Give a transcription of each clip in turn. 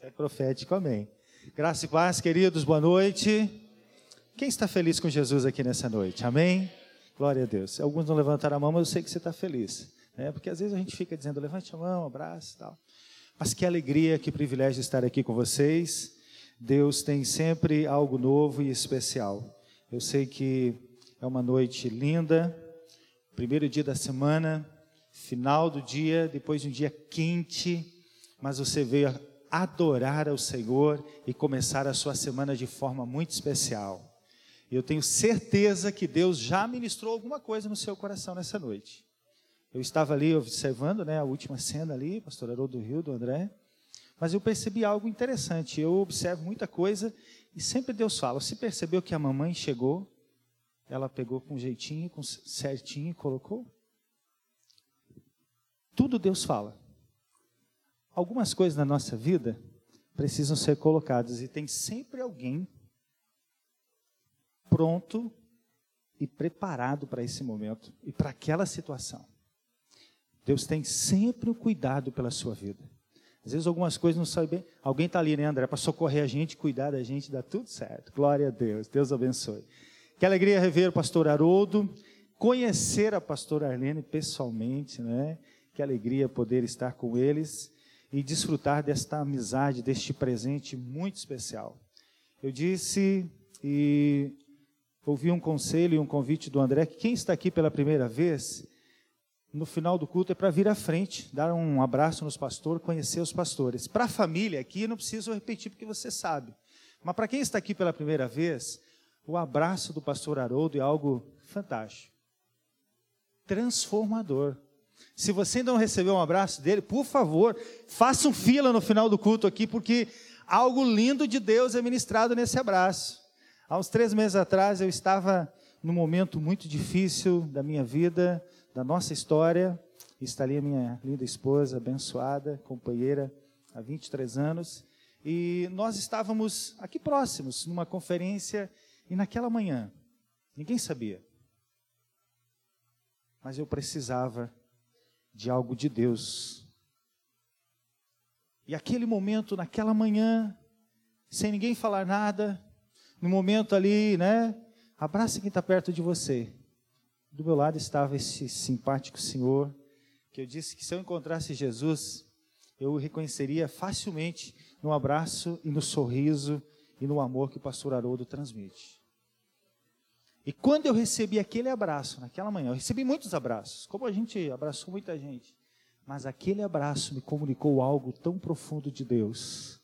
É profético, amém. Graça e paz, queridos, boa noite. Quem está feliz com Jesus aqui nessa noite? Amém? Glória a Deus. Alguns não levantaram a mão, mas eu sei que você está feliz. Né? Porque às vezes a gente fica dizendo, levante a mão, abraço e tal. Mas que alegria, que privilégio estar aqui com vocês. Deus tem sempre algo novo e especial. Eu sei que é uma noite linda, primeiro dia da semana, final do dia, depois de um dia quente, mas você veio adorar ao Senhor e começar a sua semana de forma muito especial. Eu tenho certeza que Deus já ministrou alguma coisa no seu coração nessa noite. Eu estava ali observando né, a última cena ali, pastor Haroldo Rio, do André, mas eu percebi algo interessante. Eu observo muita coisa e sempre Deus fala. Você percebeu que a mamãe chegou? Ela pegou com jeitinho, com certinho e colocou? Tudo Deus fala. Algumas coisas na nossa vida precisam ser colocadas e tem sempre alguém pronto e preparado para esse momento e para aquela situação. Deus tem sempre o cuidado pela sua vida. Às vezes algumas coisas não saem bem. Alguém está ali, né, André, para socorrer a gente, cuidar da gente, dá tudo certo. Glória a Deus. Deus abençoe. Que alegria rever o pastor Haroldo, conhecer a pastora Arlene pessoalmente, né? Que alegria poder estar com eles e desfrutar desta amizade, deste presente muito especial. Eu disse e ouvi um conselho e um convite do André que quem está aqui pela primeira vez, no final do culto é para vir à frente, dar um abraço nos pastores, conhecer os pastores. Para a família aqui, não preciso repetir porque você sabe. Mas para quem está aqui pela primeira vez, o abraço do pastor Haroldo é algo fantástico. Transformador. Se você ainda não recebeu um abraço dele, por favor, faça um fila no final do culto aqui, porque algo lindo de Deus é ministrado nesse abraço. Há uns três meses atrás eu estava num momento muito difícil da minha vida, da nossa história. Está ali a minha linda esposa, abençoada, companheira há 23 anos. E nós estávamos aqui próximos, numa conferência, e naquela manhã, ninguém sabia. Mas eu precisava de algo de Deus. E aquele momento, naquela manhã, sem ninguém falar nada, no momento ali, né? Abraça quem está perto de você. Do meu lado estava esse simpático senhor, que eu disse que se eu encontrasse Jesus, eu o reconheceria facilmente no abraço e no sorriso e no amor que o pastor Haroldo transmite. E quando eu recebi aquele abraço, naquela manhã, eu recebi muitos abraços, como a gente abraçou muita gente, mas aquele abraço me comunicou algo tão profundo de Deus.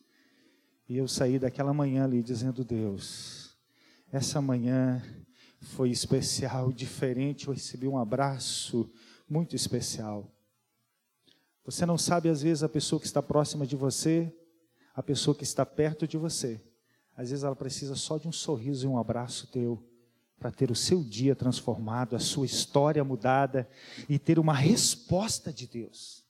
E eu saí daquela manhã ali dizendo: Deus, essa manhã foi especial, diferente. Eu recebi um abraço muito especial. Você não sabe, às vezes, a pessoa que está próxima de você, a pessoa que está perto de você, às vezes ela precisa só de um sorriso e um abraço teu para ter o seu dia transformado, a sua história mudada e ter uma resposta de Deus.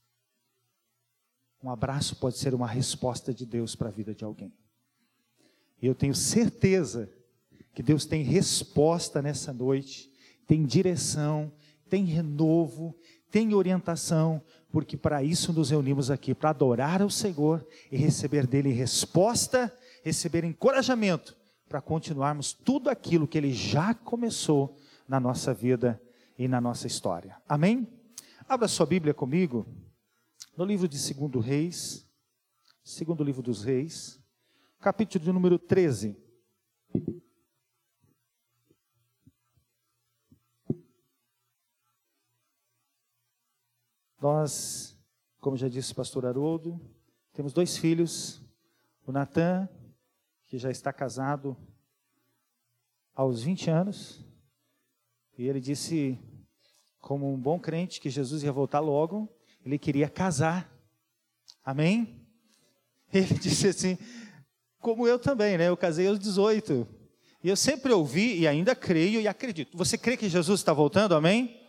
Um abraço pode ser uma resposta de Deus para a vida de alguém. E eu tenho certeza que Deus tem resposta nessa noite, tem direção, tem renovo, tem orientação, porque para isso nos reunimos aqui, para adorar ao Senhor e receber dele resposta, receber encorajamento, para continuarmos tudo aquilo que ele já começou na nossa vida e na nossa história. Amém? Abra sua Bíblia comigo no livro de 2 Reis, segundo livro dos Reis, capítulo de número 13. Nós, como já disse o pastor Haroldo, temos dois filhos, o Natan, que já está casado aos 20 anos, e ele disse, como um bom crente, que Jesus ia voltar logo, ele queria casar. Amém? Ele disse assim, como eu também, né? Eu casei aos 18. E eu sempre ouvi e ainda creio e acredito. Você crê que Jesus está voltando? Amém?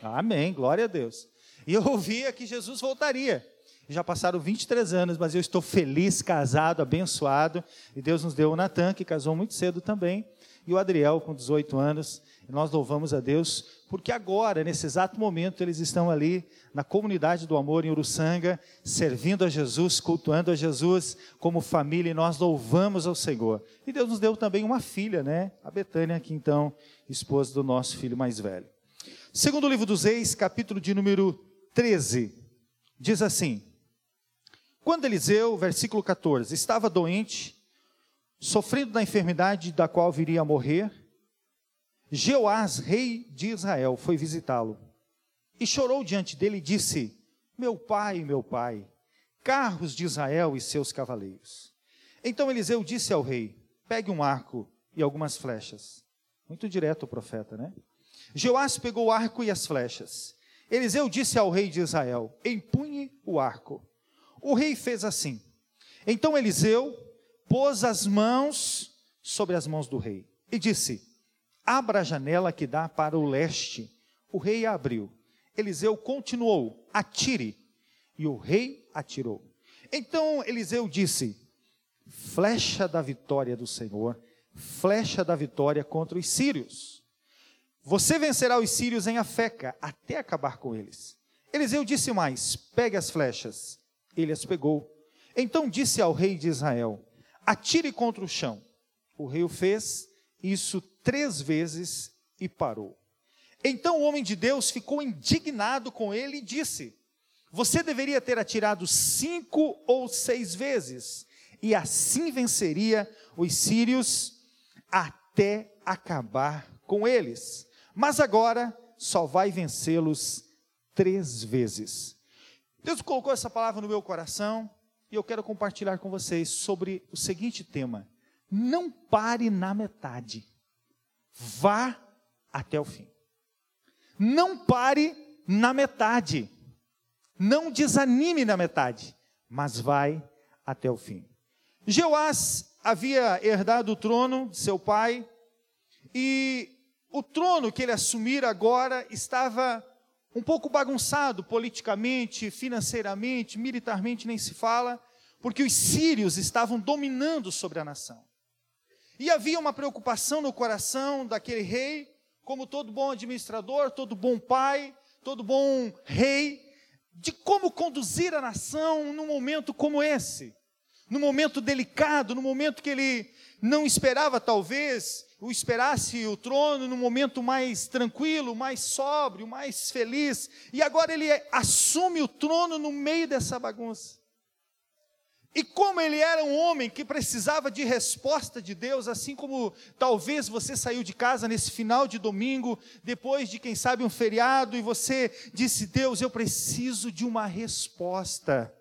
Amém, glória a Deus. E eu ouvia que Jesus voltaria. Já passaram 23 anos, mas eu estou feliz, casado, abençoado. E Deus nos deu o Natan, que casou muito cedo também. E o Adriel, com 18 anos. E nós louvamos a Deus porque agora, nesse exato momento, eles estão ali na comunidade do amor em Uruçanga, servindo a Jesus, cultuando a Jesus como família, e nós louvamos ao Senhor. E Deus nos deu também uma filha, né? A Betânia, que então, esposa do nosso filho mais velho. Segundo o livro dos Reis, capítulo de número 13, diz assim: Quando Eliseu, versículo 14, estava doente, sofrendo da enfermidade da qual viria a morrer, Jeoás, rei de Israel, foi visitá-lo e chorou diante dele e disse: Meu pai, meu pai, carros de Israel e seus cavaleiros. Então Eliseu disse ao rei: Pegue um arco e algumas flechas. Muito direto o profeta, né? Jeoás pegou o arco e as flechas. Eliseu disse ao rei de Israel: Empunhe o arco. O rei fez assim. Então Eliseu pôs as mãos sobre as mãos do rei e disse: Abra a janela que dá para o leste. O rei abriu. Eliseu continuou: Atire. E o rei atirou. Então Eliseu disse: Flecha da vitória do Senhor, flecha da vitória contra os sírios. Você vencerá os sírios em Afeca, até acabar com eles. Eliseu disse mais: Pegue as flechas. Ele as pegou. Então disse ao rei de Israel: Atire contra o chão. O rei o fez, isso três vezes e parou. Então o homem de Deus ficou indignado com ele e disse: Você deveria ter atirado cinco ou seis vezes, e assim venceria os sírios até acabar com eles. Mas agora só vai vencê-los três vezes. Deus colocou essa palavra no meu coração e eu quero compartilhar com vocês sobre o seguinte tema: não pare na metade. Vá até o fim. Não pare na metade. Não desanime na metade, mas vai até o fim. Jeoás havia herdado o trono de seu pai e o trono que ele assumira agora estava um pouco bagunçado politicamente, financeiramente, militarmente nem se fala, porque os sírios estavam dominando sobre a nação. E havia uma preocupação no coração daquele rei, como todo bom administrador, todo bom pai, todo bom rei, de como conduzir a nação num momento como esse, num momento delicado, num momento que ele não esperava, talvez, o esperasse o trono num momento mais tranquilo, mais sóbrio, mais feliz, e agora ele assume o trono no meio dessa bagunça. E como ele era um homem que precisava de resposta de Deus, assim como talvez você saiu de casa nesse final de domingo, depois de quem sabe um feriado, e você disse: Deus, eu preciso de uma resposta,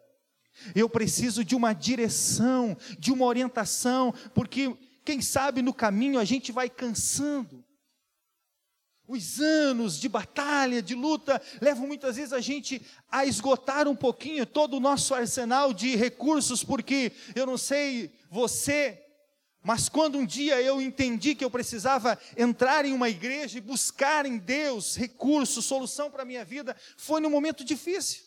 eu preciso de uma direção, de uma orientação, porque quem sabe no caminho a gente vai cansando. Os anos de batalha, de luta, levam muitas vezes a gente a esgotar um pouquinho todo o nosso arsenal de recursos, porque eu não sei você, mas quando um dia eu entendi que eu precisava entrar em uma igreja e buscar em Deus recursos, solução para a minha vida, foi num momento difícil.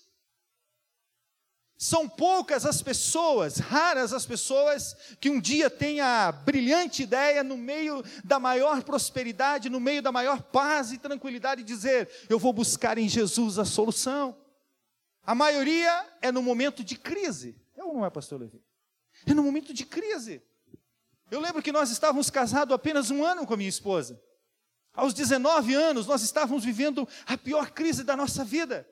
São poucas as pessoas, raras as pessoas, que um dia têm a brilhante ideia, no meio da maior prosperidade, no meio da maior paz e tranquilidade, dizer: Eu vou buscar em Jesus a solução. A maioria é no momento de crise. É ou não é, pastor Levi? É no momento de crise. Eu lembro que nós estávamos casados apenas um ano com a minha esposa. Aos 19 anos, nós estávamos vivendo a pior crise da nossa vida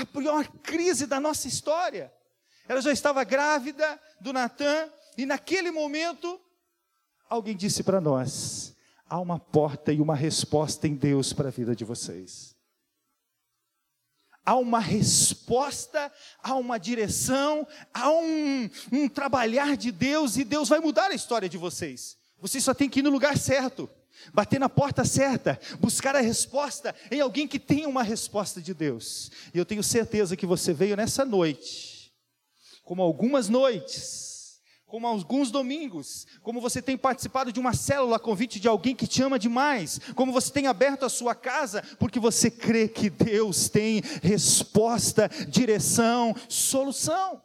a pior crise da nossa história. Ela já estava grávida do Natan, e naquele momento, alguém disse para nós: há uma porta e uma resposta em Deus para a vida de vocês. Há uma resposta, há uma direção, há um, um trabalhar de Deus, e Deus vai mudar a história de vocês. Vocês só têm que ir no lugar certo bater na porta certa, buscar a resposta em alguém que tenha uma resposta de Deus. E eu tenho certeza que você veio nessa noite, como algumas noites, como alguns domingos, como você tem participado de uma célula a convite de alguém que te ama demais, como você tem aberto a sua casa, porque você crê que Deus tem resposta, direção, solução.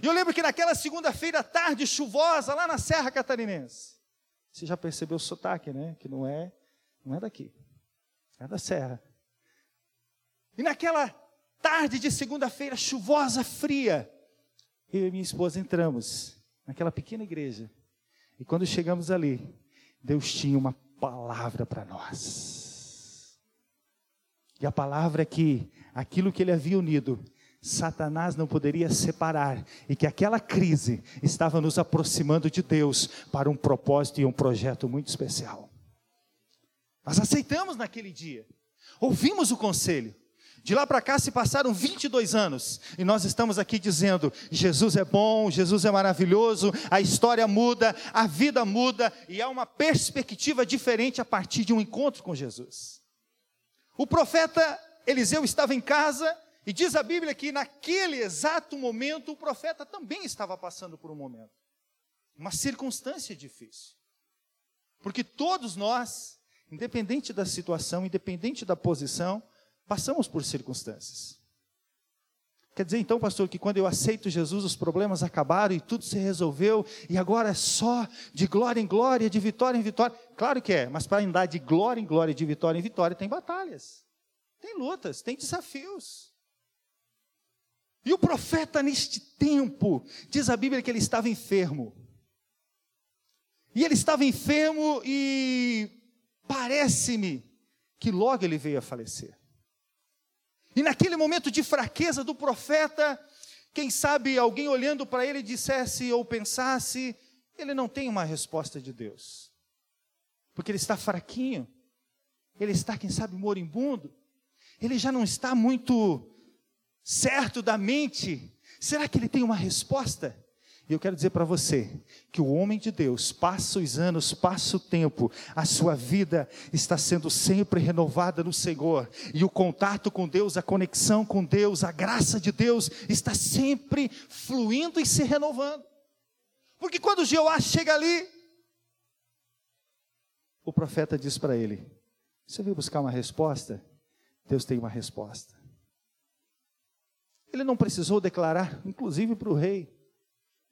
E eu lembro que naquela segunda-feira tarde chuvosa, lá na Serra Catarinense, você já percebeu o sotaque, né? Que não é, não é daqui, é da serra. E naquela tarde de segunda-feira, chuvosa, fria, eu e minha esposa entramos naquela pequena igreja. E quando chegamos ali, Deus tinha uma palavra para nós. E a palavra é que aquilo que ele havia unido, Satanás não poderia separar, e que aquela crise estava nos aproximando de Deus para um propósito e um projeto muito especial. Nós aceitamos naquele dia, ouvimos o conselho. De lá para cá se passaram 22 anos e nós estamos aqui dizendo: Jesus é bom, Jesus é maravilhoso, a história muda, a vida muda e há uma perspectiva diferente a partir de um encontro com Jesus. O profeta Eliseu estava em casa e diz a Bíblia que naquele exato momento o profeta também estava passando por um momento, uma circunstância difícil. Porque todos nós, independente da situação, independente da posição, passamos por circunstâncias. Quer dizer então, pastor, que quando eu aceito Jesus, os problemas acabaram e tudo se resolveu, e agora é só de glória em glória, de vitória em vitória. Claro que é, mas para andar de glória em glória, de vitória em vitória, tem batalhas, tem lutas, tem desafios. E o profeta, neste tempo, diz a Bíblia que ele estava enfermo. E ele estava enfermo e parece-me que logo ele veio a falecer. E naquele momento de fraqueza do profeta, quem sabe alguém olhando para ele dissesse ou pensasse: ele não tem uma resposta de Deus, porque ele está fraquinho, ele está, quem sabe, moribundo, ele já não está muito certo da mente. Será que ele tem uma resposta? E eu quero dizer para você que o homem de Deus passa os anos, passa o tempo, a sua vida está sendo sempre renovada no Senhor, e o contato com Deus, a conexão com Deus, a graça de Deus está sempre fluindo e se renovando. Porque quando Jeoá chega ali, o profeta diz para ele: Você veio buscar uma resposta? Deus tem uma resposta. Ele não precisou declarar, inclusive para o rei,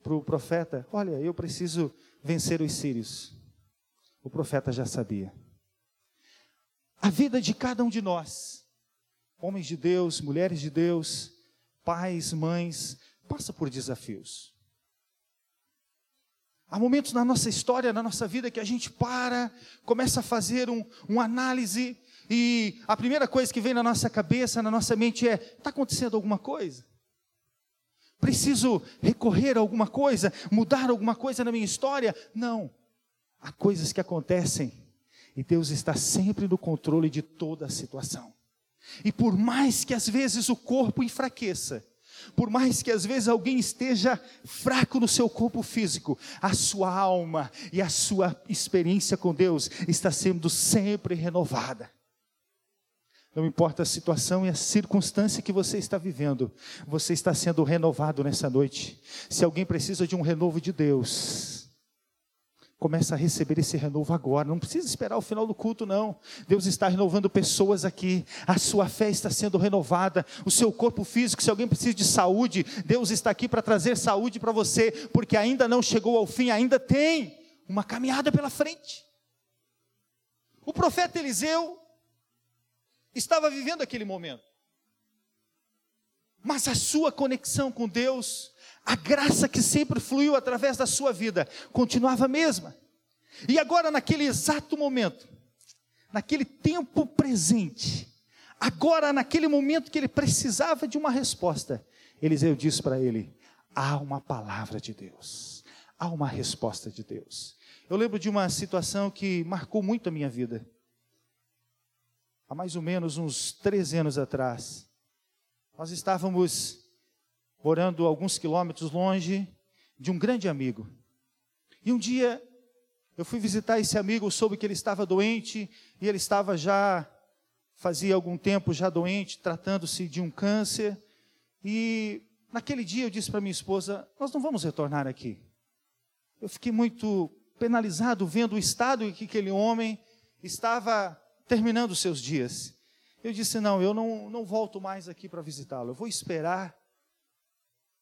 para o profeta: Olha, eu preciso vencer os sírios. O profeta já sabia. A vida de cada um de nós, homens de Deus, mulheres de Deus, pais, mães, passa por desafios. Há momentos na nossa história, na nossa vida, que a gente para, começa a fazer um, uma análise, e a primeira coisa que vem na nossa cabeça, na nossa mente é: está acontecendo alguma coisa? Preciso recorrer a alguma coisa, mudar alguma coisa na minha história? Não. Há coisas que acontecem e Deus está sempre no controle de toda a situação. E por mais que às vezes o corpo enfraqueça, por mais que às vezes alguém esteja fraco no seu corpo físico, a sua alma e a sua experiência com Deus está sendo sempre renovada. Não importa a situação e a circunstância que você está vivendo, você está sendo renovado nessa noite. Se alguém precisa de um renovo de Deus, começa a receber esse renovo agora. Não precisa esperar o final do culto, não. Deus está renovando pessoas aqui. A sua fé está sendo renovada. O seu corpo físico, se alguém precisa de saúde, Deus está aqui para trazer saúde para você, porque ainda não chegou ao fim, ainda tem uma caminhada pela frente. O profeta Eliseu estava vivendo aquele momento. Mas a sua conexão com Deus, a graça que sempre fluiu através da sua vida, continuava a mesma. E agora, naquele exato momento, naquele tempo presente, agora, naquele momento que ele precisava de uma resposta, Eliseu disse para ele: há uma palavra de Deus, há uma resposta de Deus. Eu lembro de uma situação que marcou muito a minha vida há mais ou menos uns 13 anos atrás. Nós estávamos morando alguns quilômetros longe de um grande amigo. E um dia eu fui visitar esse amigo, soube que ele estava doente e ele estava já fazia algum tempo já doente, tratando-se de um câncer. E naquele dia eu disse para minha esposa: "Nós não vamos retornar aqui". Eu fiquei muito penalizado vendo o estado em que aquele homem estava terminando os seus dias. Eu disse: Não, eu não, não volto mais aqui para visitá-lo. Eu vou esperar,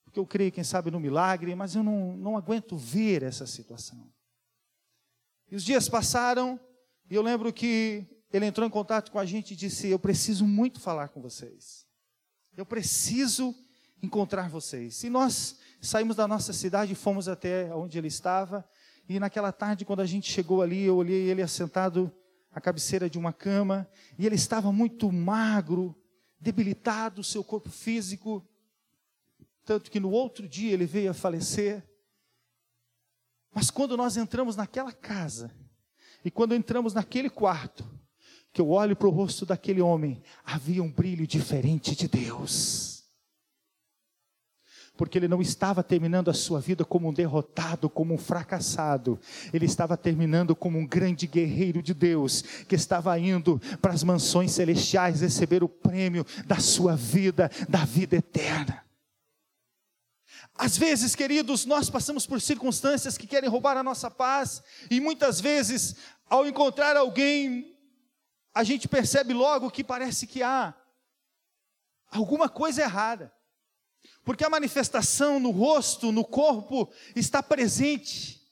porque eu creio, quem sabe, no milagre, mas eu não, não aguento ver essa situação. E os dias passaram, e eu lembro que ele entrou em contato com a gente e disse: Eu preciso muito falar com vocês. Eu preciso encontrar vocês. E nós saímos da nossa cidade e fomos até onde ele estava. E naquela tarde, quando a gente chegou ali, eu olhei ele assentado à cabeceira de uma cama, e ele estava muito magro, debilitado, seu corpo físico, tanto que no outro dia ele veio a falecer. Mas quando nós entramos naquela casa, e quando entramos naquele quarto, que eu olho para o rosto daquele homem, havia um brilho diferente de Deus porque ele não estava terminando a sua vida como um derrotado, como um fracassado, ele estava terminando como um grande guerreiro de Deus, que estava indo para as mansões celestiais receber o prêmio da sua vida, da vida eterna. Às vezes, queridos, nós passamos por circunstâncias que querem roubar a nossa paz, e muitas vezes, ao encontrar alguém, a gente percebe logo que parece que há alguma coisa errada. Porque a manifestação no rosto, no corpo, está presente.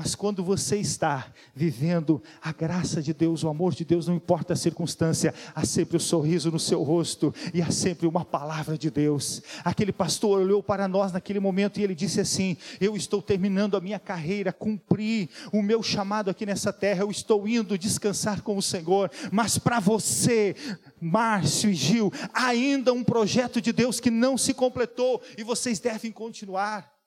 Mas quando você está vivendo a graça de Deus, o amor de Deus, não importa a circunstância, há sempre o um sorriso no seu rosto e há sempre uma palavra de Deus. Aquele pastor olhou para nós naquele momento e ele disse assim: Eu estou terminando a minha carreira, cumpri o meu chamado aqui nessa terra, eu estou indo descansar com o Senhor. Mas para você, Márcio e Gil, ainda um projeto de Deus que não se completou e vocês devem continuar.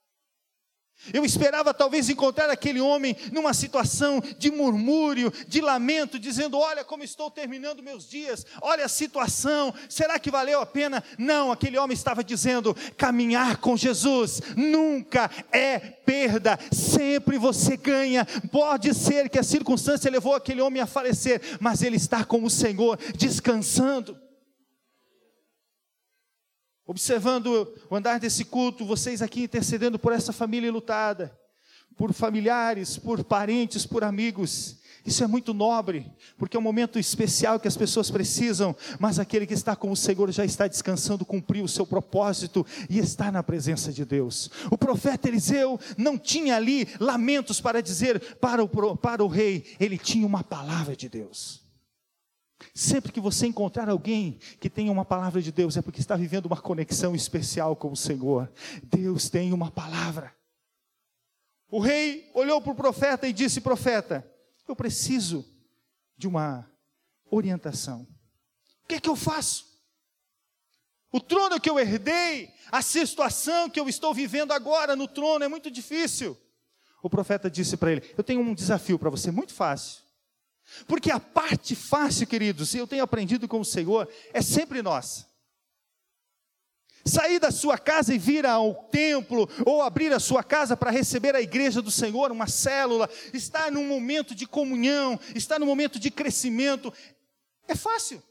Eu esperava talvez encontrar aquele homem numa situação de murmúrio, de lamento, dizendo: Olha como estou terminando meus dias, olha a situação, será que valeu a pena? Não, aquele homem estava dizendo: caminhar com Jesus nunca é perda, sempre você ganha. Pode ser que a circunstância levou aquele homem a falecer, mas ele está com o Senhor, descansando. Observando o andar desse culto, vocês aqui intercedendo por essa família lutada, por familiares, por parentes, por amigos. Isso é muito nobre, porque é um momento especial que as pessoas precisam, mas aquele que está com o Senhor já está descansando, cumpriu o seu propósito e está na presença de Deus. O profeta Eliseu não tinha ali lamentos para dizer para o, para o rei, ele tinha uma palavra de Deus. Sempre que você encontrar alguém que tenha uma palavra de Deus, é porque está vivendo uma conexão especial com o Senhor. Deus tem uma palavra. O rei olhou para o profeta e disse: Profeta, eu preciso de uma orientação. O que é que eu faço? O trono que eu herdei, a situação que eu estou vivendo agora no trono é muito difícil. O profeta disse para ele: Eu tenho um desafio para você, muito fácil. Porque a parte fácil, queridos, e eu tenho aprendido com o Senhor, é sempre nossa. Sair da sua casa e vir ao templo, ou abrir a sua casa para receber a igreja do Senhor, uma célula, estar num momento de comunhão, estar num momento de crescimento, é fácil.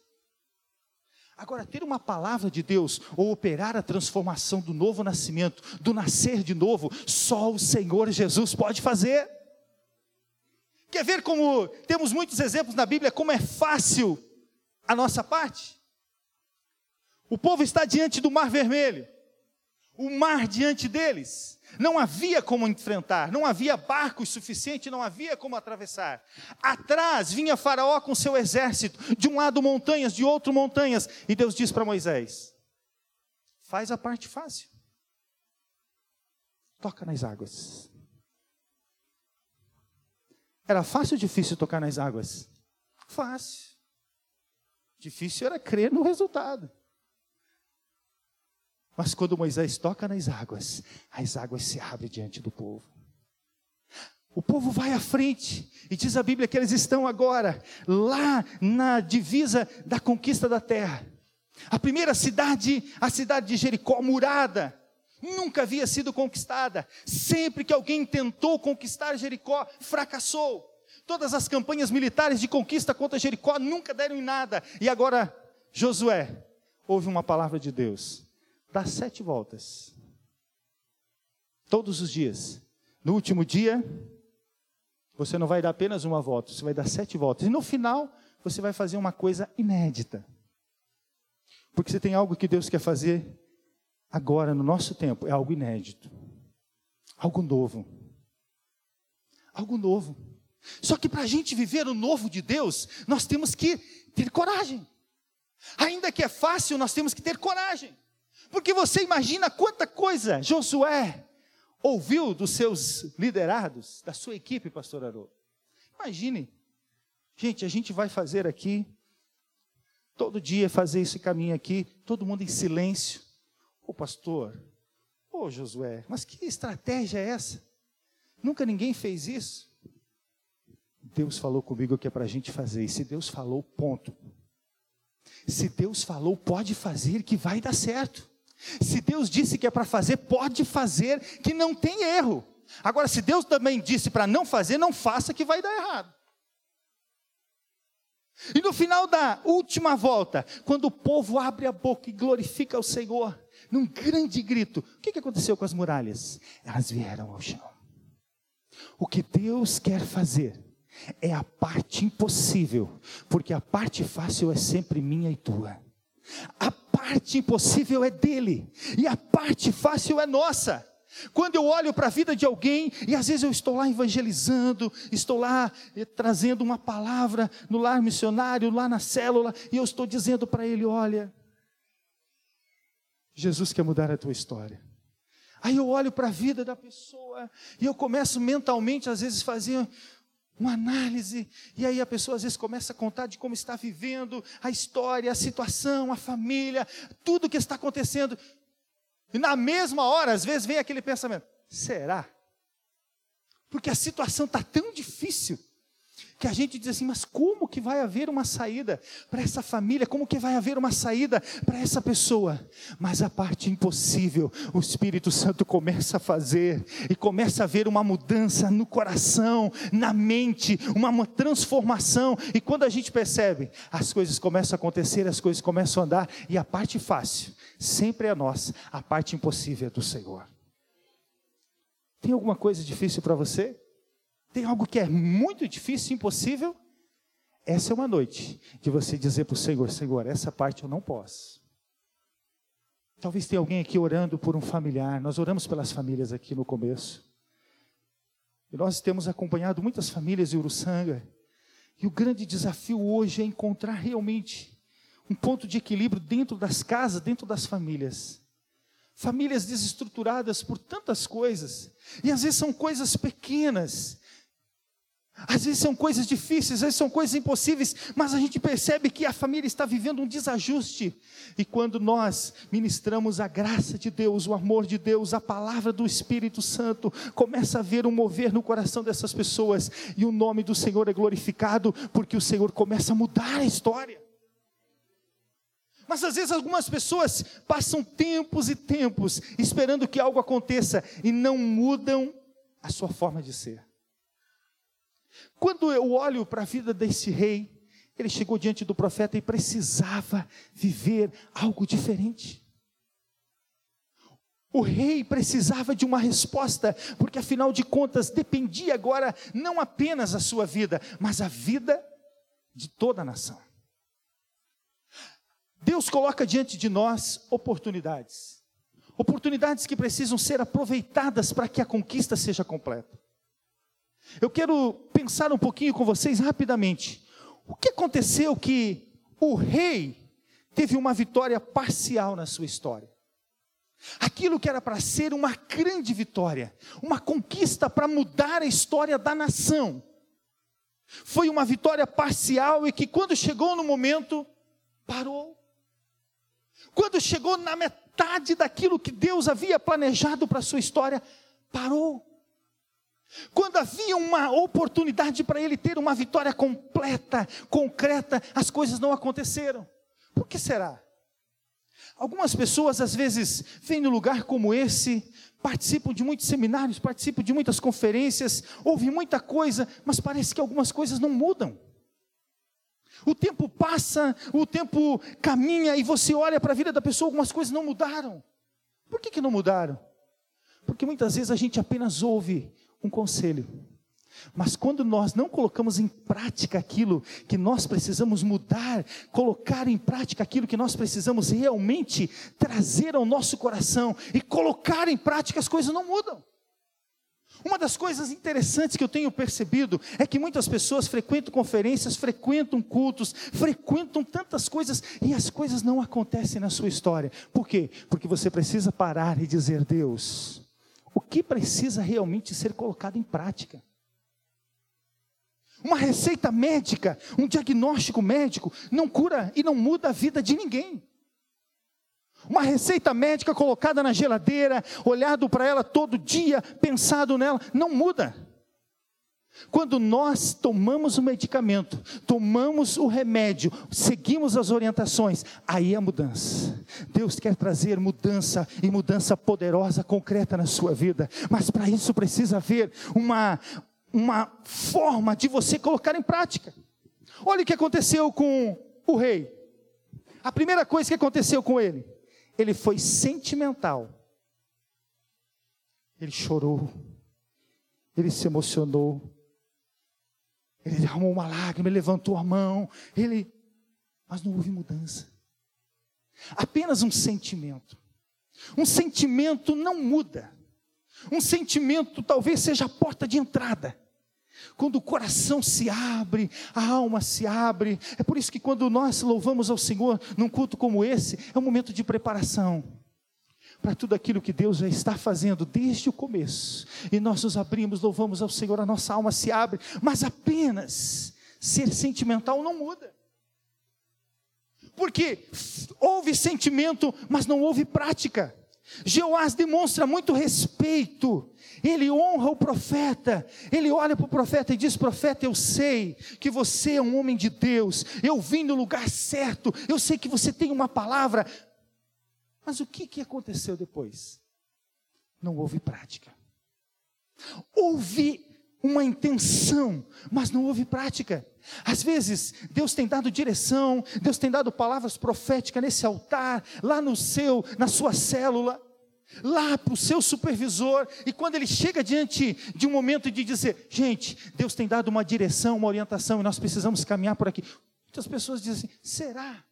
Agora, ter uma palavra de Deus, ou operar a transformação do novo nascimento, do nascer de novo, só o Senhor Jesus pode fazer. Quer ver como temos muitos exemplos na Bíblia, como é fácil a nossa parte? O povo está diante do Mar Vermelho, o mar diante deles, não havia como enfrentar, não havia barcos suficiente, não havia como atravessar. Atrás vinha Faraó com seu exército, de um lado montanhas, de outro montanhas, e Deus diz para Moisés: faz a parte fácil, toca nas águas. Era fácil ou difícil tocar nas águas? Fácil. Difícil era crer no resultado. Mas quando Moisés toca nas águas, as águas se abrem diante do povo. O povo vai à frente, e diz a Bíblia que eles estão agora lá na divisa da conquista da terra. A primeira cidade, a cidade de Jericó, murada, nunca havia sido conquistada. Sempre que alguém tentou conquistar Jericó, fracassou. Todas as campanhas militares de conquista contra Jericó nunca deram em nada. E agora, Josué, ouve uma palavra de Deus. Dá sete voltas. Todos os dias. No último dia, você não vai dar apenas uma volta, você vai dar sete voltas. E no final, você vai fazer uma coisa inédita. Porque você tem algo que Deus quer fazer agora, no nosso tempo, é algo inédito, algo novo. Algo novo. Só que para a gente viver o novo de Deus, nós temos que ter coragem. Ainda que é fácil, nós temos que ter coragem. Porque você imagina quanta coisa Josué ouviu dos seus liderados, da sua equipe, pastor Haroldo. Imagine. Gente, a gente vai fazer aqui, todo dia fazer esse caminho aqui, todo mundo em silêncio. Ô pastor, ô Josué, mas que estratégia é essa? Nunca ninguém fez isso. Deus falou comigo que é para a gente fazer, e se Deus falou, ponto. Se Deus falou, pode fazer, que vai dar certo. Se Deus disse que é para fazer, pode fazer, que não tem erro. Agora, se Deus também disse para não fazer, não faça, que vai dar errado. E no final da última volta, quando o povo abre a boca e glorifica o Senhor, num grande grito, o que aconteceu com as muralhas? Elas vieram ao chão. O que Deus quer fazer é a parte impossível, porque a parte fácil é sempre minha e tua. A parte impossível é dele, e a parte fácil é nossa. Quando eu olho para a vida de alguém, e às vezes eu estou lá evangelizando, estou lá eh, trazendo uma palavra no lar missionário, lá na célula, e eu estou dizendo para ele: olha, Jesus quer mudar a tua história. Aí eu olho para a vida da pessoa, e eu começo mentalmente, às vezes, fazer uma análise, e aí a pessoa às vezes começa a contar de como está vivendo, a história, a situação, a família, tudo que está acontecendo. E na mesma hora, às vezes, vem aquele pensamento: será? Porque a situação está tão difícil que a gente diz assim, mas como que vai haver uma saída para essa família? Como que vai haver uma saída para essa pessoa? Mas a parte impossível, o Espírito Santo começa a fazer e começa a haver uma mudança no coração, na mente, uma transformação. E quando a gente percebe, as coisas começam a acontecer, as coisas começam a andar e a parte fácil sempre é nossa, a parte impossível é do Senhor. Tem alguma coisa difícil para você? Tem algo que é muito difícil, impossível? Essa é uma noite de você dizer para o Senhor: Senhor, essa parte eu não posso. Talvez tenha alguém aqui orando por um familiar. Nós oramos pelas famílias aqui no começo. E nós temos acompanhado muitas famílias em Uruçanga. E o grande desafio hoje é encontrar realmente um ponto de equilíbrio dentro das casas, dentro das famílias. Famílias desestruturadas por tantas coisas. E às vezes são coisas pequenas às vezes são coisas difíceis, às vezes são coisas impossíveis, mas a gente percebe que a família está vivendo um desajuste. E quando nós ministramos a graça de Deus, o amor de Deus, a palavra do Espírito Santo, começa a haver um mover no coração dessas pessoas, e o nome do Senhor é glorificado, porque o Senhor começa a mudar a história. Mas às vezes algumas pessoas passam tempos e tempos esperando que algo aconteça e não mudam a sua forma de ser. Quando eu olho para a vida desse rei, ele chegou diante do profeta e precisava viver algo diferente. O rei precisava de uma resposta, porque afinal de contas dependia agora não apenas a sua vida, mas a vida de toda a nação. Deus coloca diante de nós oportunidades, oportunidades que precisam ser aproveitadas para que a conquista seja completa. Eu quero pensar um pouquinho com vocês rapidamente. O que aconteceu que o rei teve uma vitória parcial na sua história? Aquilo que era para ser uma grande vitória, uma conquista para mudar a história da nação, foi uma vitória parcial e que, quando chegou no momento, parou. Quando chegou na metade daquilo que Deus havia planejado para a sua história, parou. Quando havia uma oportunidade para ele ter uma vitória completa, concreta, as coisas não aconteceram. Por que será? Algumas pessoas às vezes vêm num lugar como esse, participam de muitos seminários, participam de muitas conferências, ouvem muita coisa, mas parece que algumas coisas não mudam. O tempo passa, o tempo caminha e você olha para a vida da pessoa, algumas coisas não mudaram. Por que, que não mudaram? Porque muitas vezes a gente apenas ouve um conselho. Mas quando nós não colocamos em prática aquilo que nós precisamos mudar, colocar em prática aquilo que nós precisamos realmente trazer ao nosso coração e colocar em prática, as coisas não mudam. Uma das coisas interessantes que eu tenho percebido é que muitas pessoas frequentam conferências, frequentam cultos, frequentam tantas coisas e as coisas não acontecem na sua história. Por quê? Porque você precisa parar e dizer: Deus, o que precisa realmente ser colocado em prática? Uma receita médica, um diagnóstico médico, não cura e não muda a vida de ninguém. Uma receita médica colocada na geladeira, olhado para ela todo dia, pensado nela, não muda. Quando nós tomamos o medicamento, tomamos o remédio, seguimos as orientações, aí é mudança. Deus quer trazer mudança e mudança poderosa, concreta na sua vida, mas para isso precisa haver uma, uma forma de você colocar em prática. Olha o que aconteceu com o rei. A primeira coisa que aconteceu com ele, ele foi sentimental. Ele chorou, ele se emocionou, ele derramou uma lágrima, ele levantou a mão, ele. Mas não houve mudança. Apenas um sentimento. Um sentimento não muda. Um sentimento talvez seja a porta de entrada. Quando o coração se abre, a alma se abre. É por isso que quando nós louvamos ao Senhor num culto como esse, é um momento de preparação para tudo aquilo que Deus já está fazendo desde o começo. E nós nos abrimos, louvamos ao Senhor, a nossa alma se abre, mas apenas ser sentimental não muda. Porque houve sentimento, mas não houve prática. Jeoás demonstra muito respeito, ele honra o profeta, ele olha para o profeta e diz: Profeta, eu sei que você é um homem de Deus, eu vim no lugar certo, eu sei que você tem uma palavra, mas o que, que aconteceu depois? Não houve prática, houve uma intenção, mas não houve prática. Às vezes, Deus tem dado direção, Deus tem dado palavras proféticas nesse altar, lá no seu, na sua célula, lá para o seu supervisor, e quando ele chega diante de um momento de dizer: gente, Deus tem dado uma direção, uma orientação, e nós precisamos caminhar por aqui. Muitas pessoas dizem assim: será?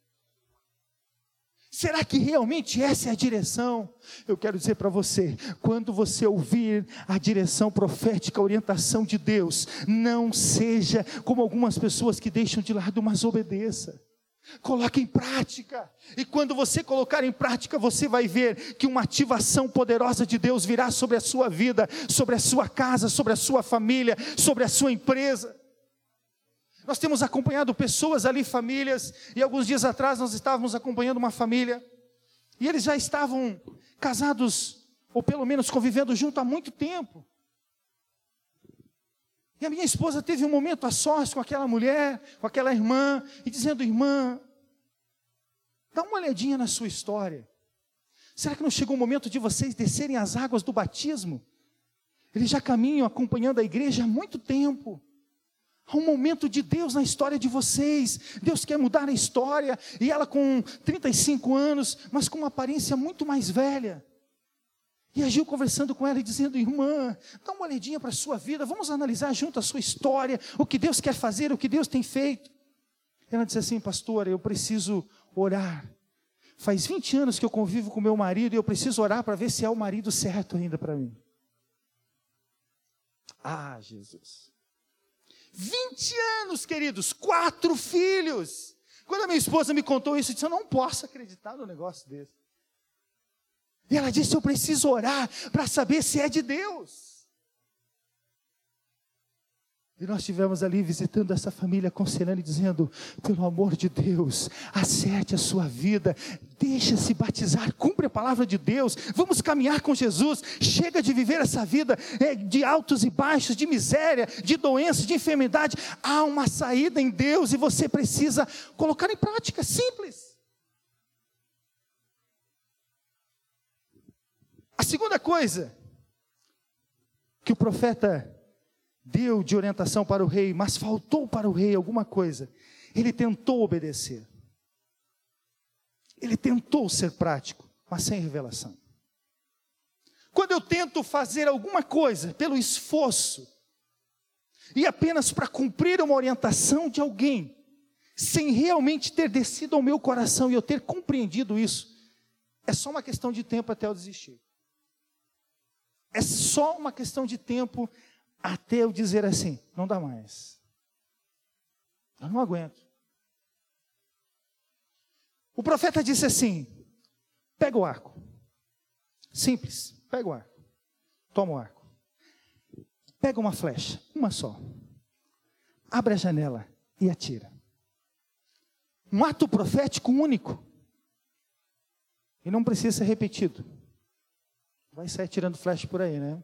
Será que realmente essa é a direção? Eu quero dizer para você: quando você ouvir a direção profética, a orientação de Deus, não seja como algumas pessoas que deixam de lado, mas obedeça. Coloque em prática, e quando você colocar em prática, você vai ver que uma ativação poderosa de Deus virá sobre a sua vida, sobre a sua casa, sobre a sua família, sobre a sua empresa. Nós temos acompanhado pessoas ali, famílias, e alguns dias atrás nós estávamos acompanhando uma família, e eles já estavam casados, ou pelo menos convivendo junto há muito tempo. E a minha esposa teve um momento a sós com aquela mulher, com aquela irmã, e dizendo: Irmã, dá uma olhadinha na sua história. Será que não chegou o momento de vocês descerem as águas do batismo? Eles já caminham acompanhando a igreja há muito tempo. Há um momento de Deus na história de vocês. Deus quer mudar a história. E ela com 35 anos, mas com uma aparência muito mais velha. E agiu conversando com ela e dizendo: Irmã, dá uma olhadinha para a sua vida, vamos analisar junto a sua história, o que Deus quer fazer, o que Deus tem feito. Ela disse assim: Pastora, eu preciso orar. Faz 20 anos que eu convivo com meu marido e eu preciso orar para ver se é o marido certo ainda para mim. Ah, Jesus. 20 anos, queridos, quatro filhos. Quando a minha esposa me contou isso, eu disse: Eu não posso acreditar no negócio desse. E ela disse: Eu preciso orar para saber se é de Deus. E nós estivemos ali visitando essa família, aconselhando e dizendo: pelo amor de Deus, acerte a sua vida, deixa-se batizar, cumpre a palavra de Deus, vamos caminhar com Jesus. Chega de viver essa vida é, de altos e baixos, de miséria, de doença, de enfermidade. Há uma saída em Deus e você precisa colocar em prática, simples. A segunda coisa que o profeta deu de orientação para o rei, mas faltou para o rei alguma coisa. Ele tentou obedecer. Ele tentou ser prático, mas sem revelação. Quando eu tento fazer alguma coisa pelo esforço, e apenas para cumprir uma orientação de alguém, sem realmente ter descido ao meu coração e eu ter compreendido isso, é só uma questão de tempo até eu desistir. é só uma questão de tempo até eu dizer assim: não dá mais. Eu não aguento. O profeta disse assim: pega o arco. Simples, pega o arco. Toma o arco. Pega uma flecha, uma só. Abre a janela e atira. Um ato profético único. E não precisa ser repetido. Vai sair tirando flecha por aí, né?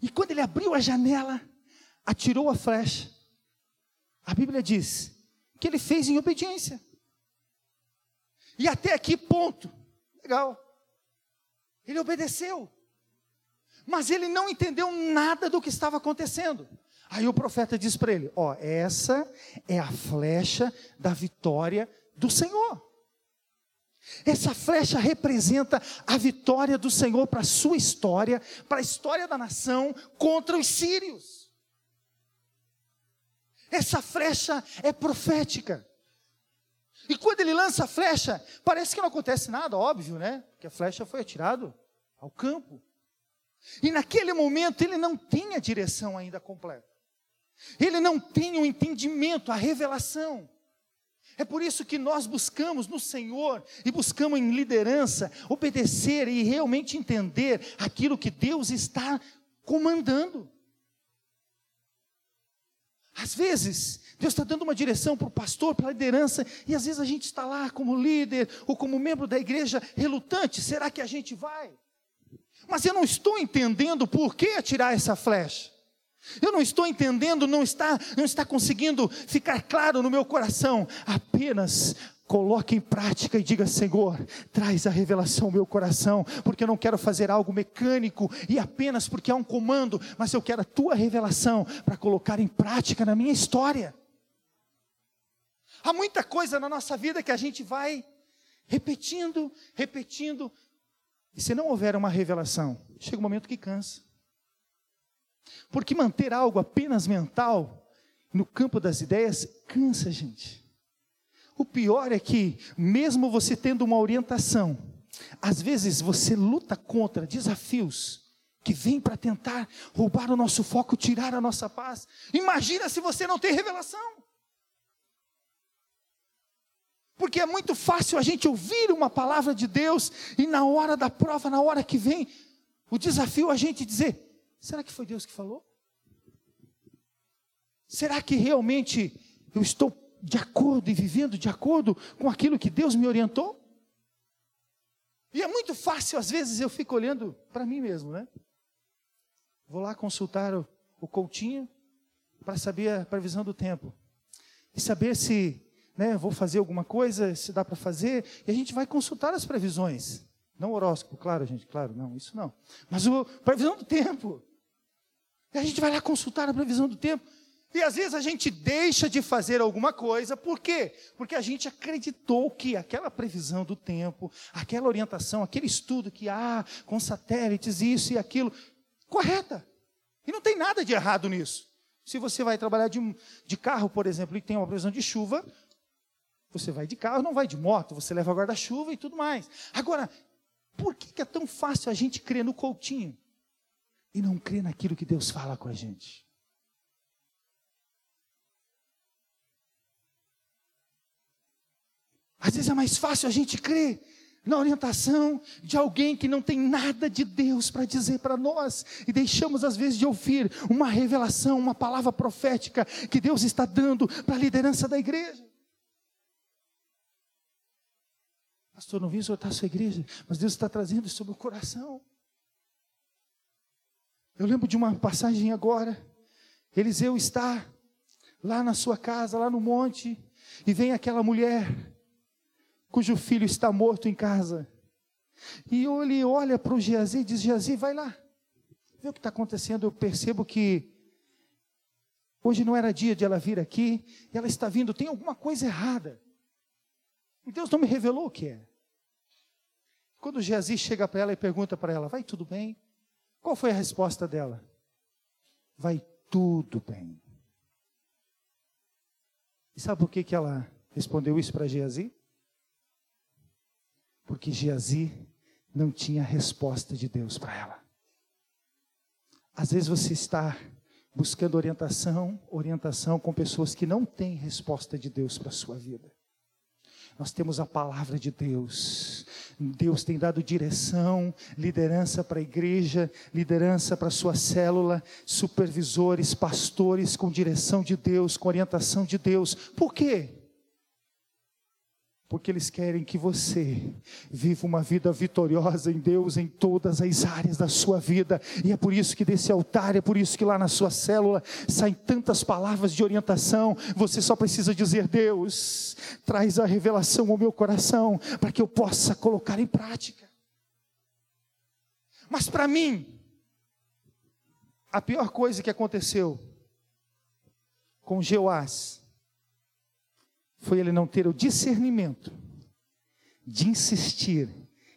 E quando ele abriu a janela, atirou a flecha. A Bíblia diz que ele fez em obediência. E até aqui, ponto. Legal. Ele obedeceu. Mas ele não entendeu nada do que estava acontecendo. Aí o profeta diz para ele: Ó, essa é a flecha da vitória do Senhor. Essa flecha representa a vitória do Senhor para a sua história, para a história da nação contra os sírios. Essa flecha é profética. E quando ele lança a flecha, parece que não acontece nada, óbvio, né? Porque a flecha foi atirada ao campo. E naquele momento ele não tem a direção ainda completa. Ele não tem o entendimento, a revelação. É por isso que nós buscamos no Senhor e buscamos em liderança obedecer e realmente entender aquilo que Deus está comandando. Às vezes, Deus está dando uma direção para o pastor, para a liderança, e às vezes a gente está lá como líder ou como membro da igreja relutante: será que a gente vai? Mas eu não estou entendendo por que atirar essa flecha. Eu não estou entendendo, não está, não está conseguindo ficar claro no meu coração. Apenas coloque em prática e diga: Senhor, traz a revelação ao meu coração, porque eu não quero fazer algo mecânico e apenas porque há um comando, mas eu quero a tua revelação para colocar em prática na minha história. Há muita coisa na nossa vida que a gente vai repetindo, repetindo, e se não houver uma revelação, chega um momento que cansa. Porque manter algo apenas mental, no campo das ideias, cansa, gente. O pior é que, mesmo você tendo uma orientação, às vezes você luta contra desafios que vêm para tentar roubar o nosso foco, tirar a nossa paz. Imagina se você não tem revelação. Porque é muito fácil a gente ouvir uma palavra de Deus e na hora da prova, na hora que vem o desafio, a gente dizer: Será que foi Deus que falou? Será que realmente eu estou de acordo e vivendo de acordo com aquilo que Deus me orientou? E é muito fácil, às vezes eu fico olhando para mim mesmo, né? Vou lá consultar o, o Coutinho para saber a previsão do tempo. E saber se né, vou fazer alguma coisa, se dá para fazer. E a gente vai consultar as previsões. Não horóscopo, claro, gente, claro, não, isso não. Mas a previsão do tempo. E a gente vai lá consultar a previsão do tempo. E às vezes a gente deixa de fazer alguma coisa, por quê? Porque a gente acreditou que aquela previsão do tempo, aquela orientação, aquele estudo que há com satélites, isso e aquilo, correta. E não tem nada de errado nisso. Se você vai trabalhar de, de carro, por exemplo, e tem uma previsão de chuva, você vai de carro, não vai de moto, você leva guarda-chuva e tudo mais. Agora, por que é tão fácil a gente crer no Coutinho? e não crê naquilo que Deus fala com a gente. Às vezes é mais fácil a gente crer na orientação de alguém que não tem nada de Deus para dizer para nós e deixamos às vezes de ouvir uma revelação, uma palavra profética que Deus está dando para a liderança da igreja. Pastor, não vim exortar a sua igreja, mas Deus está trazendo isso sobre o coração. Eu lembro de uma passagem agora. Eliseu está lá na sua casa, lá no monte, e vem aquela mulher cujo filho está morto em casa. E ele olha para o Geazi e diz: Geazi, vai lá, vê o que está acontecendo. Eu percebo que hoje não era dia de ela vir aqui, e ela está vindo, tem alguma coisa errada. E Deus não me revelou o que é. Quando Geazi chega para ela e pergunta para ela: Vai tudo bem? Qual foi a resposta dela? Vai tudo bem. E sabe por que, que ela respondeu isso para Geazi? Porque Geazi não tinha resposta de Deus para ela. Às vezes você está buscando orientação, orientação com pessoas que não têm resposta de Deus para a sua vida. Nós temos a palavra de Deus. Deus tem dado direção, liderança para a igreja, liderança para a sua célula, supervisores, pastores com direção de Deus, com orientação de Deus. Por quê? Porque eles querem que você viva uma vida vitoriosa em Deus em todas as áreas da sua vida, e é por isso que desse altar, é por isso que lá na sua célula saem tantas palavras de orientação. Você só precisa dizer: Deus, traz a revelação ao meu coração, para que eu possa colocar em prática. Mas para mim, a pior coisa que aconteceu com Jeoás foi ele não ter o discernimento de insistir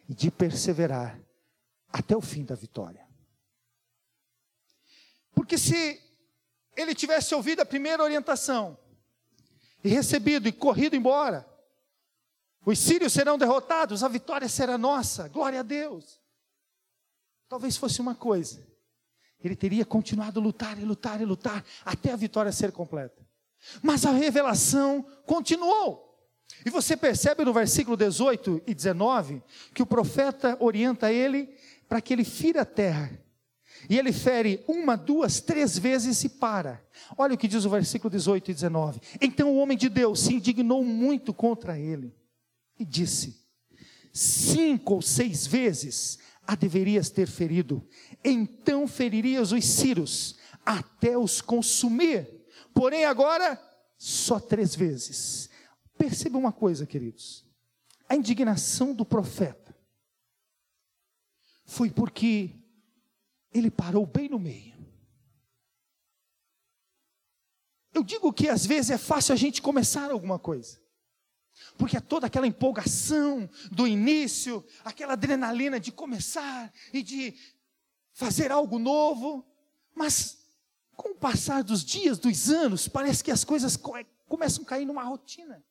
e de perseverar até o fim da vitória. Porque se ele tivesse ouvido a primeira orientação e recebido e corrido embora, os sírios serão derrotados, a vitória será nossa, glória a Deus. Talvez fosse uma coisa, ele teria continuado a lutar e lutar e lutar até a vitória ser completa. Mas a revelação continuou. E você percebe no versículo 18 e 19 que o profeta orienta ele para que ele fira a terra. E ele fere uma, duas, três vezes e para. Olha o que diz o versículo 18 e 19. Então o homem de Deus se indignou muito contra ele e disse: Cinco ou seis vezes a deverias ter ferido, então feririas os círios até os consumir porém agora só três vezes. Perceba uma coisa, queridos: a indignação do profeta foi porque ele parou bem no meio. Eu digo que às vezes é fácil a gente começar alguma coisa. Porque é toda aquela empolgação do início, aquela adrenalina de começar e de fazer algo novo, mas com o passar dos dias, dos anos, parece que as coisas começam a cair numa rotina.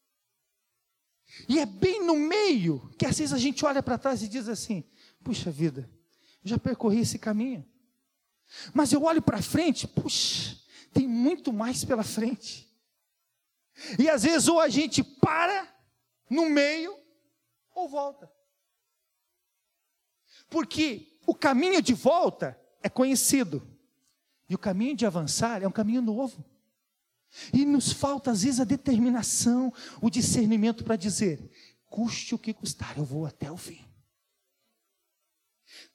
E é bem no meio que às vezes a gente olha para trás e diz assim: puxa vida, já percorri esse caminho. Mas eu olho para frente, puxa, tem muito mais pela frente. E às vezes ou a gente para no meio ou volta. Porque o caminho de volta é conhecido. E o caminho de avançar é um caminho novo. E nos falta, às vezes, a determinação, o discernimento para dizer: custe o que custar, eu vou até o fim.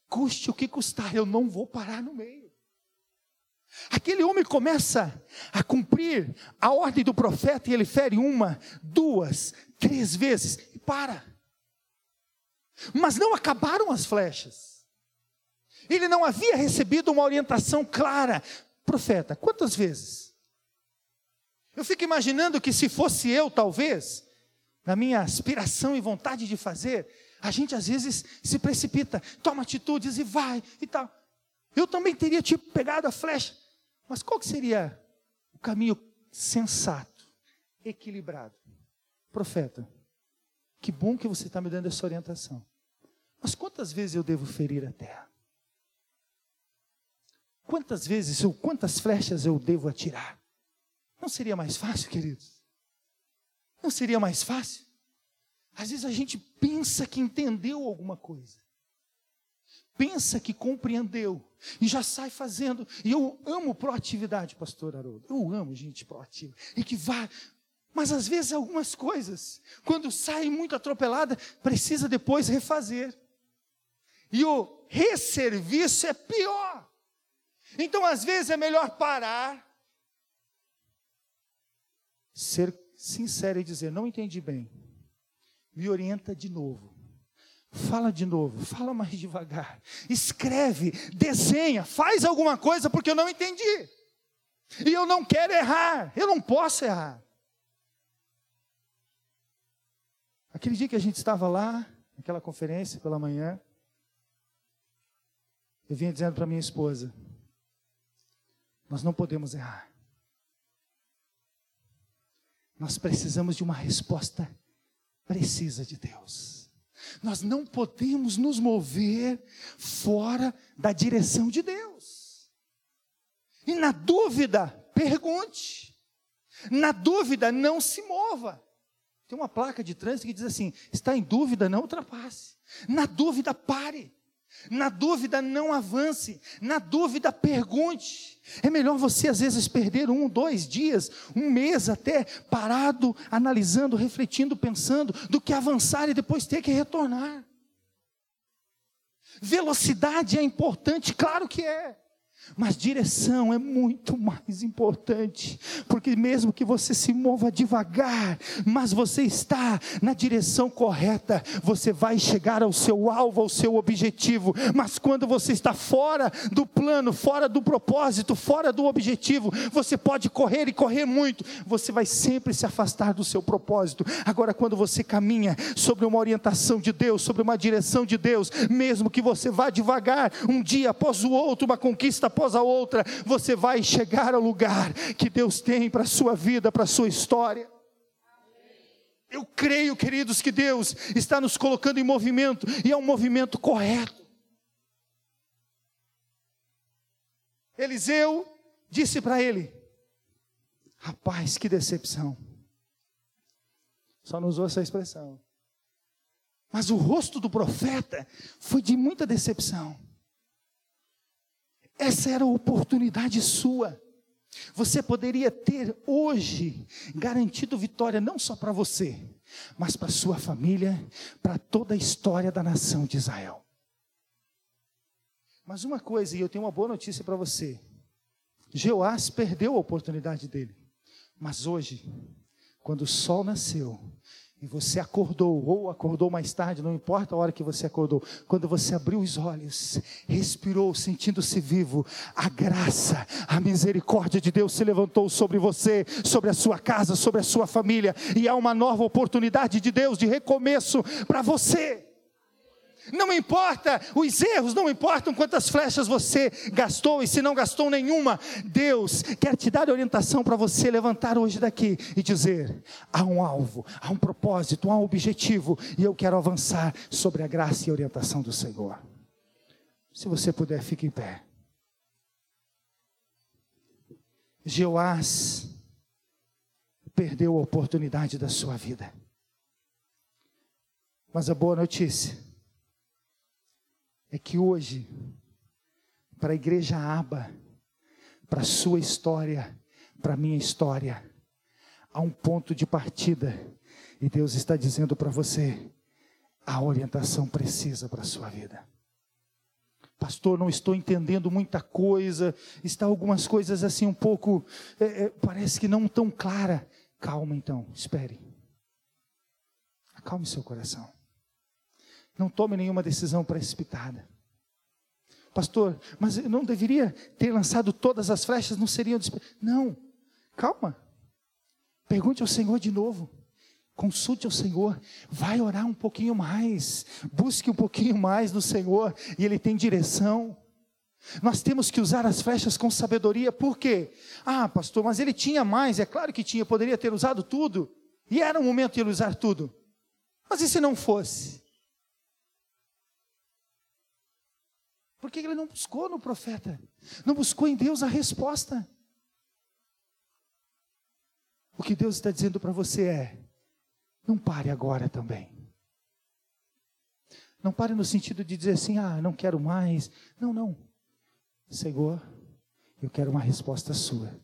Custe o que custar, eu não vou parar no meio. Aquele homem começa a cumprir a ordem do profeta e ele fere uma, duas, três vezes e para. Mas não acabaram as flechas. Ele não havia recebido uma orientação clara. Profeta, quantas vezes? Eu fico imaginando que se fosse eu, talvez, na minha aspiração e vontade de fazer, a gente às vezes se precipita, toma atitudes e vai e tal. Eu também teria tipo pegado a flecha. Mas qual que seria o caminho sensato, equilibrado? Profeta, que bom que você está me dando essa orientação. Mas quantas vezes eu devo ferir a terra? Quantas vezes ou quantas flechas eu devo atirar? Não seria mais fácil, queridos? Não seria mais fácil? Às vezes a gente pensa que entendeu alguma coisa, pensa que compreendeu e já sai fazendo. E eu amo proatividade, pastor Haroldo. Eu amo gente proativa e que vai. Mas às vezes algumas coisas, quando sai muito atropelada, precisa depois refazer. E o resserviço é pior. Então, às vezes, é melhor parar, ser sincero e dizer: Não entendi bem, me orienta de novo. Fala de novo, fala mais devagar. Escreve, desenha, faz alguma coisa porque eu não entendi. E eu não quero errar, eu não posso errar. Aquele dia que a gente estava lá, naquela conferência pela manhã, eu vinha dizendo para minha esposa: nós não podemos errar. Nós precisamos de uma resposta precisa de Deus. Nós não podemos nos mover fora da direção de Deus. E na dúvida, pergunte. Na dúvida, não se mova. Tem uma placa de trânsito que diz assim: está em dúvida, não ultrapasse. Na dúvida, pare. Na dúvida, não avance. Na dúvida, pergunte. É melhor você, às vezes, perder um, dois dias, um mês até, parado, analisando, refletindo, pensando, do que avançar e depois ter que retornar. Velocidade é importante, claro que é. Mas direção é muito mais importante, porque mesmo que você se mova devagar, mas você está na direção correta, você vai chegar ao seu alvo, ao seu objetivo. Mas quando você está fora do plano, fora do propósito, fora do objetivo, você pode correr e correr muito, você vai sempre se afastar do seu propósito. Agora, quando você caminha sobre uma orientação de Deus, sobre uma direção de Deus, mesmo que você vá devagar, um dia após o outro, uma conquista após a outra, você vai chegar ao lugar que Deus tem para a sua vida, para a sua história. Eu creio, queridos, que Deus está nos colocando em movimento e é um movimento correto. Eliseu disse para ele: Rapaz, que decepção. Só não usou essa expressão. Mas o rosto do profeta foi de muita decepção. Essa era a oportunidade sua. Você poderia ter hoje garantido vitória não só para você, mas para sua família, para toda a história da nação de Israel. Mas uma coisa, e eu tenho uma boa notícia para você: Jeoás perdeu a oportunidade dele, mas hoje, quando o sol nasceu, e você acordou, ou acordou mais tarde, não importa a hora que você acordou, quando você abriu os olhos, respirou, sentindo-se vivo, a graça, a misericórdia de Deus se levantou sobre você, sobre a sua casa, sobre a sua família, e há uma nova oportunidade de Deus de recomeço para você. Não importa os erros, não importam quantas flechas você gastou e se não gastou nenhuma, Deus quer te dar orientação para você levantar hoje daqui e dizer: há um alvo, há um propósito, há um objetivo e eu quero avançar sobre a graça e a orientação do Senhor. Se você puder, fique em pé. Jeoás perdeu a oportunidade da sua vida. Mas a boa notícia é que hoje, para a igreja aba, para a sua história, para a minha história, há um ponto de partida, e Deus está dizendo para você: a orientação precisa para a sua vida. Pastor, não estou entendendo muita coisa, está algumas coisas assim um pouco, é, é, parece que não tão clara. Calma então, espere. Acalme seu coração. Não tome nenhuma decisão precipitada. Pastor, mas eu não deveria ter lançado todas as flechas, não seriam. Não, calma. Pergunte ao Senhor de novo. Consulte ao Senhor, vai orar um pouquinho mais, busque um pouquinho mais no Senhor, e Ele tem direção. Nós temos que usar as flechas com sabedoria, por quê? Ah, pastor, mas ele tinha mais, é claro que tinha, poderia ter usado tudo, e era o momento de ele usar tudo. Mas e se não fosse? Por que ele não buscou no profeta? Não buscou em Deus a resposta? O que Deus está dizendo para você é: não pare agora também. Não pare no sentido de dizer assim, ah, não quero mais. Não, não. Senhor, eu quero uma resposta sua.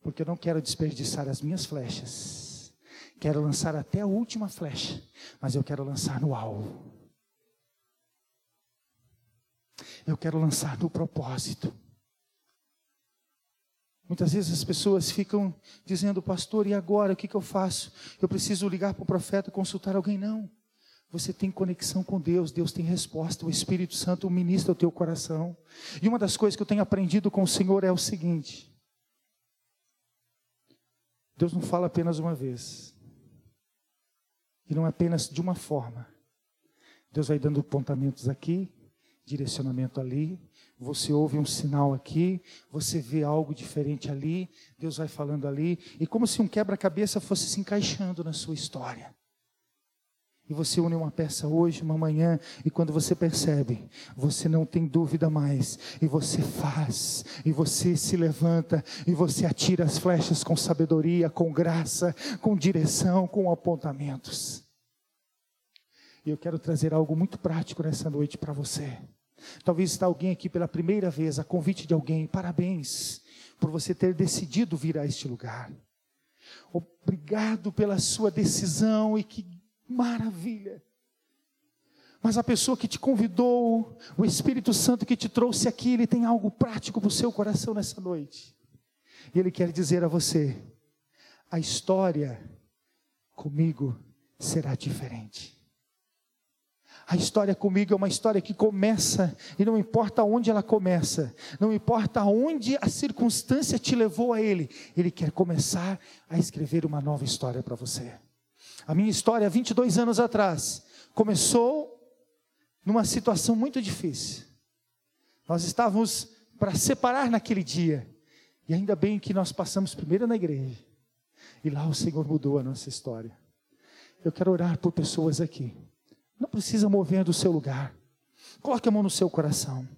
Porque eu não quero desperdiçar as minhas flechas. Quero lançar até a última flecha, mas eu quero lançar no alvo. Eu quero lançar no propósito. Muitas vezes as pessoas ficam dizendo, pastor, e agora? O que, que eu faço? Eu preciso ligar para o profeta, consultar alguém? Não. Você tem conexão com Deus, Deus tem resposta, o Espírito Santo ministra o teu coração. E uma das coisas que eu tenho aprendido com o Senhor é o seguinte: Deus não fala apenas uma vez, e não é apenas de uma forma. Deus vai dando apontamentos aqui, direcionamento ali, você ouve um sinal aqui, você vê algo diferente ali, Deus vai falando ali, e como se um quebra-cabeça fosse se encaixando na sua história. E você une uma peça hoje, uma manhã, e quando você percebe, você não tem dúvida mais, e você faz, e você se levanta, e você atira as flechas com sabedoria, com graça, com direção, com apontamentos. E eu quero trazer algo muito prático nessa noite para você. Talvez está alguém aqui pela primeira vez, a convite de alguém. Parabéns por você ter decidido vir a este lugar. Obrigado pela sua decisão e que maravilha. Mas a pessoa que te convidou, o Espírito Santo que te trouxe aqui, ele tem algo prático para o seu coração nessa noite. E ele quer dizer a você: a história comigo será diferente. A história comigo é uma história que começa, e não importa onde ela começa, não importa onde a circunstância te levou a Ele, Ele quer começar a escrever uma nova história para você. A minha história, 22 anos atrás, começou numa situação muito difícil. Nós estávamos para separar naquele dia, e ainda bem que nós passamos primeiro na igreja, e lá o Senhor mudou a nossa história. Eu quero orar por pessoas aqui não precisa mover do seu lugar. Coloque a mão no seu coração.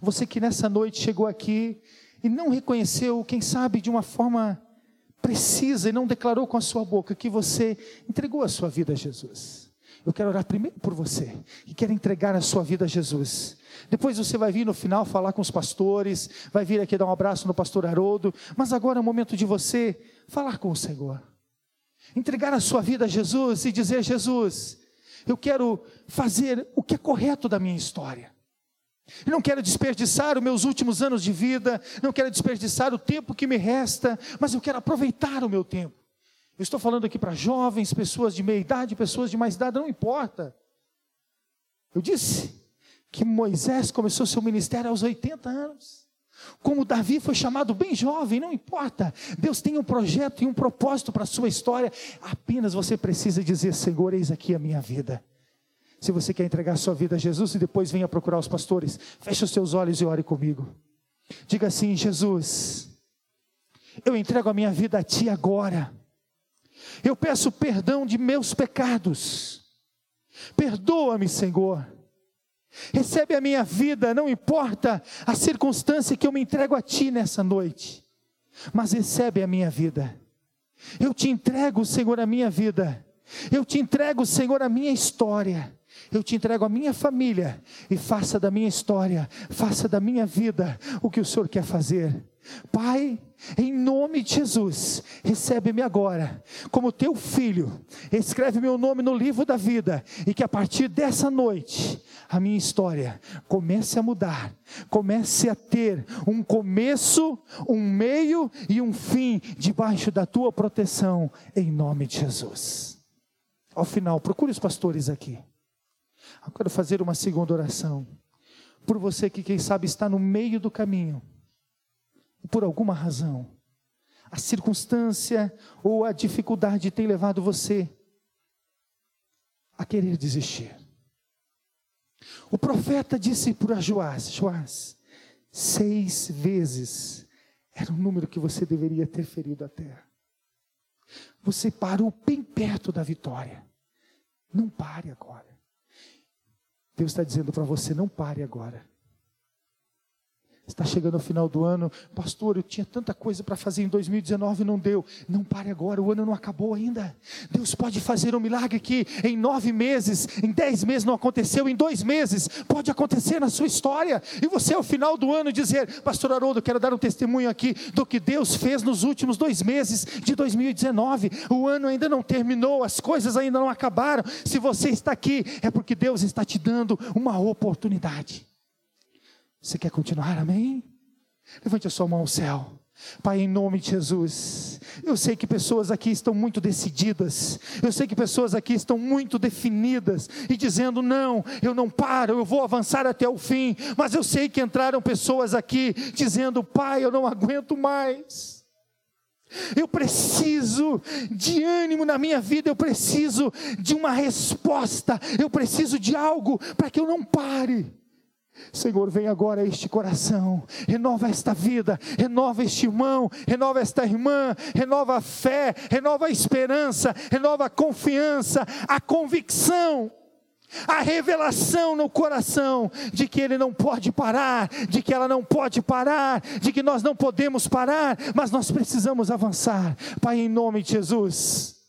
Você que nessa noite chegou aqui e não reconheceu, quem sabe de uma forma precisa e não declarou com a sua boca que você entregou a sua vida a Jesus. Eu quero orar primeiro por você, que quer entregar a sua vida a Jesus. Depois você vai vir no final falar com os pastores, vai vir aqui dar um abraço no pastor Haroldo, mas agora é o momento de você falar com o Senhor. Entregar a sua vida a Jesus e dizer: Jesus, eu quero fazer o que é correto da minha história. Eu não quero desperdiçar os meus últimos anos de vida, não quero desperdiçar o tempo que me resta, mas eu quero aproveitar o meu tempo. Eu estou falando aqui para jovens, pessoas de meia idade, pessoas de mais idade, não importa. Eu disse que Moisés começou seu ministério aos 80 anos. Como Davi foi chamado bem jovem, não importa. Deus tem um projeto e um propósito para a sua história. Apenas você precisa dizer: Senhor, eis aqui a minha vida. Se você quer entregar sua vida a Jesus e depois venha procurar os pastores, feche os seus olhos e ore comigo. Diga assim: Jesus, eu entrego a minha vida a Ti agora. Eu peço perdão de meus pecados. Perdoa-me, Senhor Recebe a minha vida, não importa a circunstância que eu me entrego a Ti nessa noite, mas recebe a minha vida. Eu te entrego, Senhor, a minha vida. Eu te entrego, Senhor, a minha história. Eu te entrego a minha família e faça da minha história, faça da minha vida o que o Senhor quer fazer. Pai, em nome de Jesus, recebe-me agora como teu filho, escreve meu nome no livro da vida e que a partir dessa noite a minha história comece a mudar, comece a ter um começo, um meio e um fim debaixo da tua proteção, em nome de Jesus. Ao final, procure os pastores aqui. Eu quero fazer uma segunda oração por você que, quem sabe, está no meio do caminho por alguma razão, a circunstância ou a dificuldade tem levado você a querer desistir. O profeta disse para Joás: Joás, seis vezes era o número que você deveria ter ferido a terra. Você parou bem perto da vitória. Não pare agora. Deus está dizendo para você: não pare agora. Está chegando o final do ano, pastor. Eu tinha tanta coisa para fazer em 2019 e não deu. Não pare agora, o ano não acabou ainda. Deus pode fazer um milagre que em nove meses, em dez meses não aconteceu, em dois meses pode acontecer na sua história. E você, ao final do ano, dizer: Pastor Haroldo, quero dar um testemunho aqui do que Deus fez nos últimos dois meses de 2019. O ano ainda não terminou, as coisas ainda não acabaram. Se você está aqui, é porque Deus está te dando uma oportunidade. Você quer continuar? Amém? Levante a sua mão ao céu. Pai, em nome de Jesus, eu sei que pessoas aqui estão muito decididas, eu sei que pessoas aqui estão muito definidas e dizendo: não, eu não paro, eu vou avançar até o fim, mas eu sei que entraram pessoas aqui dizendo: Pai, eu não aguento mais. Eu preciso de ânimo na minha vida, eu preciso de uma resposta, eu preciso de algo para que eu não pare. Senhor, vem agora este coração, renova esta vida, renova este irmão, renova esta irmã, renova a fé, renova a esperança, renova a confiança, a convicção a revelação no coração de que ele não pode parar, de que ela não pode parar, de que nós não podemos parar, mas nós precisamos avançar. Pai, em nome de Jesus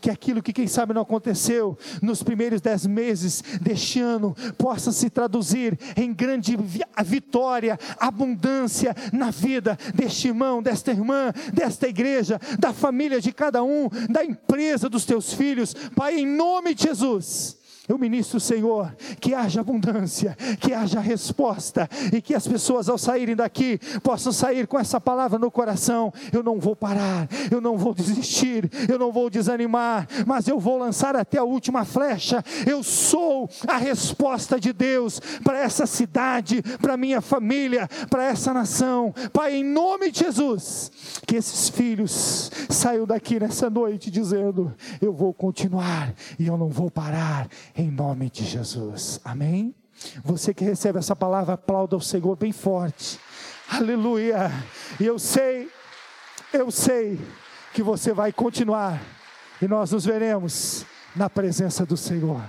que aquilo que quem sabe não aconteceu nos primeiros dez meses deste ano possa se traduzir em grande vitória, abundância na vida deste irmão, desta irmã, desta igreja, da família de cada um, da empresa dos teus filhos, Pai, em nome de Jesus eu ministro, Senhor, que haja abundância, que haja resposta e que as pessoas ao saírem daqui possam sair com essa palavra no coração. Eu não vou parar, eu não vou desistir, eu não vou desanimar, mas eu vou lançar até a última flecha. Eu sou a resposta de Deus para essa cidade, para minha família, para essa nação. Pai, em nome de Jesus, que esses filhos saiam daqui nessa noite dizendo: Eu vou continuar e eu não vou parar em nome de Jesus. Amém? Você que recebe essa palavra, aplauda o Senhor bem forte. Aleluia. E eu sei, eu sei que você vai continuar e nós nos veremos na presença do Senhor.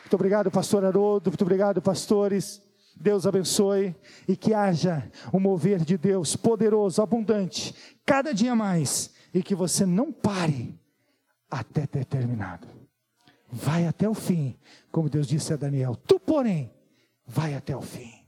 Muito obrigado, pastor Haroldo. Muito obrigado, pastores. Deus abençoe e que haja um mover de Deus poderoso, abundante, cada dia mais, e que você não pare até ter terminado. Vai até o fim, como Deus disse a Daniel. Tu, porém, vai até o fim.